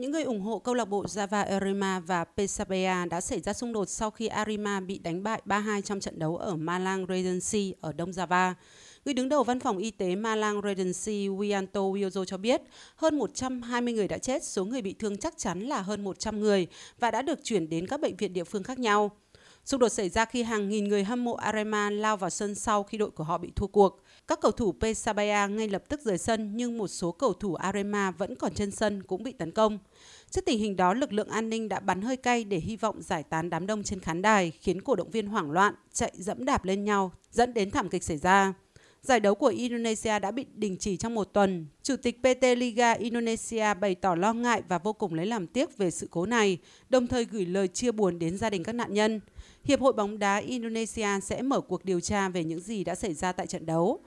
những người ủng hộ câu lạc bộ Java Arima và Pesapea đã xảy ra xung đột sau khi Arima bị đánh bại 3-2 trong trận đấu ở Malang Regency ở Đông Java. Người đứng đầu văn phòng y tế Malang Regency Wianto Wiozo cho biết hơn 120 người đã chết, số người bị thương chắc chắn là hơn 100 người và đã được chuyển đến các bệnh viện địa phương khác nhau. Xung đột xảy ra khi hàng nghìn người hâm mộ Arema lao vào sân sau khi đội của họ bị thua cuộc. Các cầu thủ Pesabaya ngay lập tức rời sân nhưng một số cầu thủ Arema vẫn còn trên sân cũng bị tấn công. Trước tình hình đó, lực lượng an ninh đã bắn hơi cay để hy vọng giải tán đám đông trên khán đài, khiến cổ động viên hoảng loạn, chạy dẫm đạp lên nhau, dẫn đến thảm kịch xảy ra. Giải đấu của Indonesia đã bị đình chỉ trong một tuần. Chủ tịch PT Liga Indonesia bày tỏ lo ngại và vô cùng lấy làm tiếc về sự cố này, đồng thời gửi lời chia buồn đến gia đình các nạn nhân. Hiệp hội bóng đá Indonesia sẽ mở cuộc điều tra về những gì đã xảy ra tại trận đấu.